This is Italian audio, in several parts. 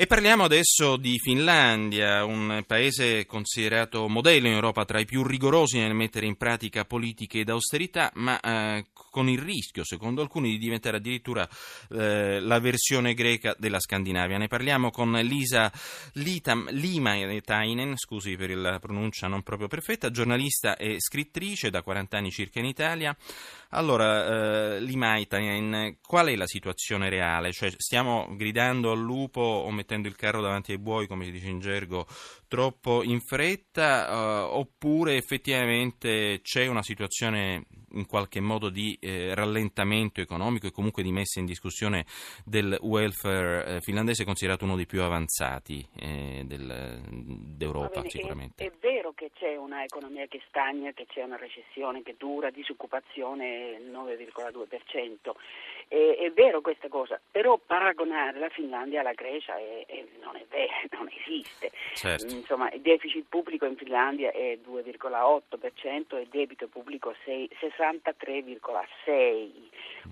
E parliamo adesso di Finlandia, un paese considerato modello in Europa tra i più rigorosi nel mettere in pratica politiche d'austerità, ma eh, con il rischio, secondo alcuni, di diventare addirittura eh, la versione greca della Scandinavia. Ne parliamo con Lisa Litam, Limaitainen, scusi per la pronuncia non proprio perfetta, giornalista e scrittrice da 40 anni circa in Italia. Allora, eh, Limaitainen, qual è la situazione reale? Cioè, stiamo gridando al lupo o mettendo mettendo il carro davanti ai buoi, come si dice in gergo, troppo in fretta, uh, oppure effettivamente c'è una situazione in qualche modo di eh, rallentamento economico e comunque di messa in discussione del welfare eh, finlandese considerato uno dei più avanzati eh, del, d'Europa bene, sicuramente. È, è, vero che c'è una economia che stagna, che c'è una recessione che dura, disoccupazione 9,2%. È, è vero questa cosa, però paragonare la Finlandia alla Grecia è, non è vero, non esiste. Certo. Insomma, il deficit pubblico in Finlandia è 2,8% e il debito pubblico 6, 63,6%,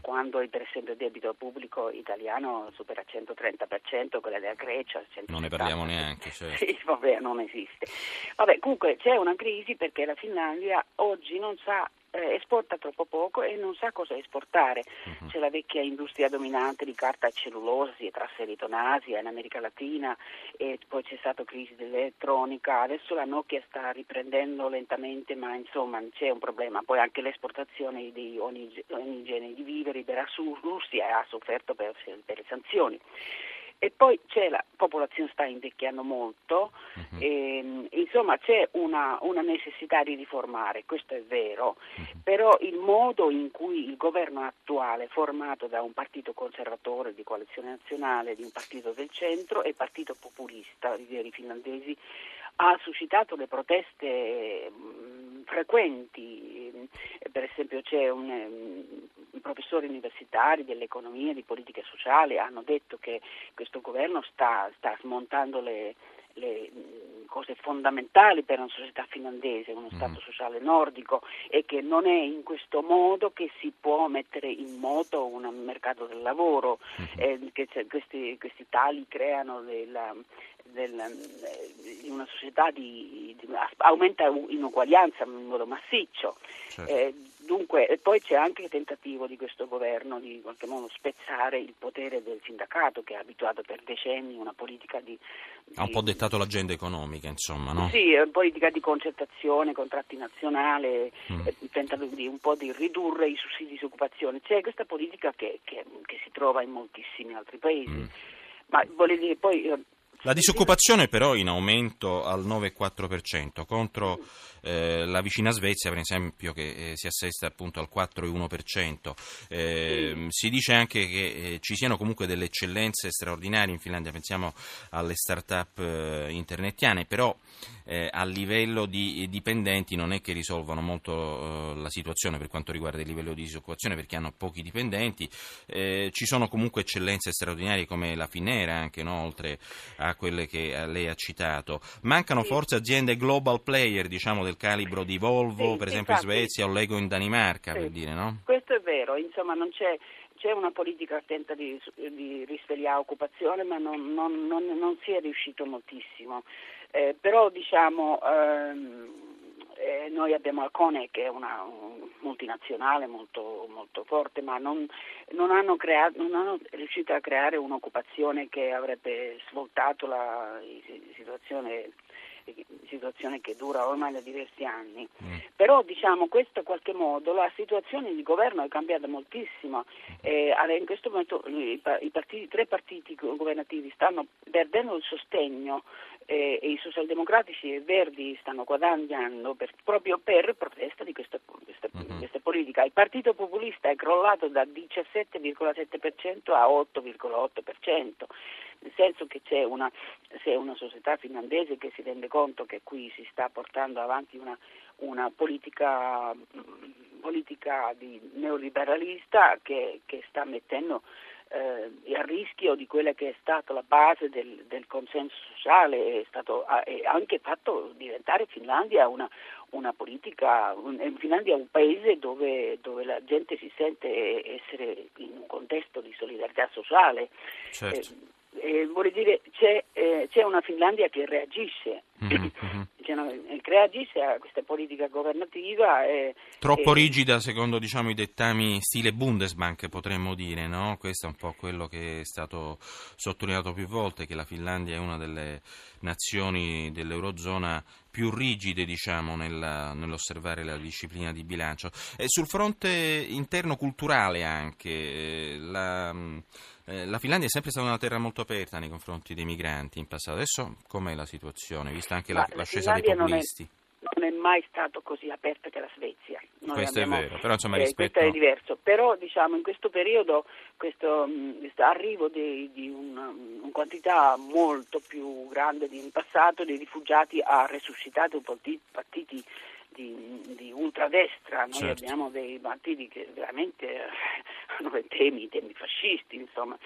quando per esempio il debito pubblico italiano supera il 130%, quella della Grecia 170%. Non ne parliamo neanche, certo. Sì, vabbè, non esiste. Vabbè, comunque c'è una crisi perché la Finlandia oggi non sa eh, esporta troppo poco e non sa cosa esportare. Uh-huh. C'è la vecchia industria dominante di carta e cellulosa, si è trasferito in Asia, in America Latina, e poi c'è stata crisi dell'elettronica, adesso la Nokia sta riprendendo lentamente, ma insomma c'è un problema. Poi anche l'esportazione di ogni, ogni genere di viveri della Russia ha sofferto per, per le sanzioni. E poi c'è la popolazione sta invecchiando molto, uh-huh. e, insomma c'è una, una, necessità di riformare, questo è vero, uh-huh. però il modo in cui il governo attuale, formato da un partito conservatore di coalizione nazionale, di un partito del centro e partito populista, di veri finlandesi, ha suscitato le proteste mh, frequenti, per esempio c'è un, um, professori universitari dell'economia e di politica sociale hanno detto che questo governo sta, sta smontando le, le cose fondamentali per una società finlandese, uno mm. Stato sociale nordico e che non è in questo modo che si può mettere in moto un mercato del lavoro, mm-hmm. eh, che questi, questi, tali creano della, eh, una società di, di, aumenta inuguaglianza in modo massiccio. Certo. Eh, Dunque, e poi c'è anche il tentativo di questo governo di in qualche modo spezzare il potere del sindacato che ha abituato per decenni una politica di... di ha un po' dettato l'agenda economica, insomma, no? Sì, una politica di concertazione, contratti nazionali, mm. eh, tentando di, un po' di ridurre i sussidi di disoccupazione. C'è questa politica che, che, che si trova in moltissimi altri paesi. Mm. Ma volevo dire, poi eh, la disoccupazione però in aumento al 9,4% contro eh, la vicina Svezia per esempio che eh, si assesta appunto al 4,1%. Eh, si dice anche che eh, ci siano comunque delle eccellenze straordinarie in Finlandia, pensiamo alle start-up eh, internetiane, però eh, a livello di dipendenti non è che risolvano molto la situazione per quanto riguarda il livello di disoccupazione perché hanno pochi dipendenti. ci sono comunque eccellenze straordinarie come la Finera anche, no? oltre a quelle che eh, lei ha citato. Mancano sì. forse aziende global player, diciamo, del calibro di Volvo, sì, per esempio infatti, in Svezia o Lego in Danimarca, per dire, no? Questo è vero, insomma non c'è c'è una politica attenta di, di risvegliare occupazione, ma non, non, non, non, si è riuscito moltissimo. Eh, però diciamo ehm, eh, noi abbiamo Alcone che è una un multinazionale molto, molto forte, ma non, non, hanno creato, non, hanno riuscito a creare un'occupazione che avrebbe svoltato la situazione situazione che dura ormai da diversi anni. Mm. Però diciamo questo in qualche modo la situazione di governo è cambiata moltissimo. Eh, in questo momento i, i partiti, tre partiti governativi stanno perdendo il sostegno eh, e i socialdemokratici e i verdi stanno guadagnando per, proprio per protesta di questa, questa, uh-huh. questa, politica. Il partito populista è crollato da 17,7% a 8,8%, nel senso che c'è una, c'è una società finlandese che si rende conto che qui si sta portando avanti una, una politica, politica neoliberalista che, che sta mettendo eh, a rischio di quella che è stata la base del, del consenso sociale, è stato ha, è anche fatto diventare Finlandia una, una politica, un, Finlandia è un paese dove, dove, la gente si sente essere in un contesto di solidarietà sociale. Certo. Eh, eh, vuol dire c'è, eh, c'è, una Finlandia che reagisce, mm-hmm. che reagisce a questa politica governativa. E, Troppo e... rigida secondo diciamo, i dettami stile Bundesbank potremmo dire, no? questo è un po' quello che è stato sottolineato più volte, che la Finlandia è una delle nazioni dell'Eurozona più rigide diciamo, nella, nell'osservare la disciplina di bilancio. E sul fronte interno culturale anche, eh, la, eh, la, Finlandia è sempre stata una terra molto aperta nei confronti dei migranti in passato, adesso com'è la situazione, vista anche la, l'ascesa dei populisti? non è mai stato così aperto che la Svezia. Noi questo abbiamo, è vero, però insomma rispetto... Eh, questo è diverso, però diciamo in questo periodo questo, questo arrivo di, di una, una, quantità molto più grande di in passato di rifugiati ha resuscitato un po' di partiti di, di ultradestra, noi certo. abbiamo dei partiti che veramente hanno dei temi, temi fascisti, insomma.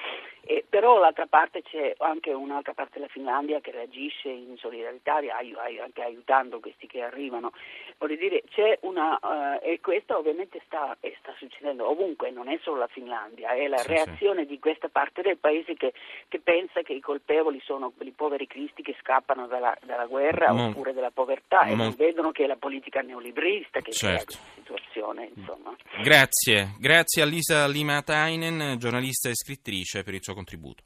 E, però dall'altra parte c'è anche un'altra parte della Finlandia che reagisce in solidarietà, anche aiutando questi che arrivano. Voglio dire, c'è una, uh, e questo ovviamente sta, sta, succedendo ovunque, non è solo la Finlandia, è la sì, reazione sì. di questa parte del paese che, che, pensa che i colpevoli sono i poveri cristi che scappano dalla, dalla guerra Mon... oppure dalla povertà Mon... e non vedono che è la politica neoliberista che certo. crea questa situazione. Insomma. Grazie, grazie a Lisa Limatainen, giornalista e scrittrice, per il suo contributo.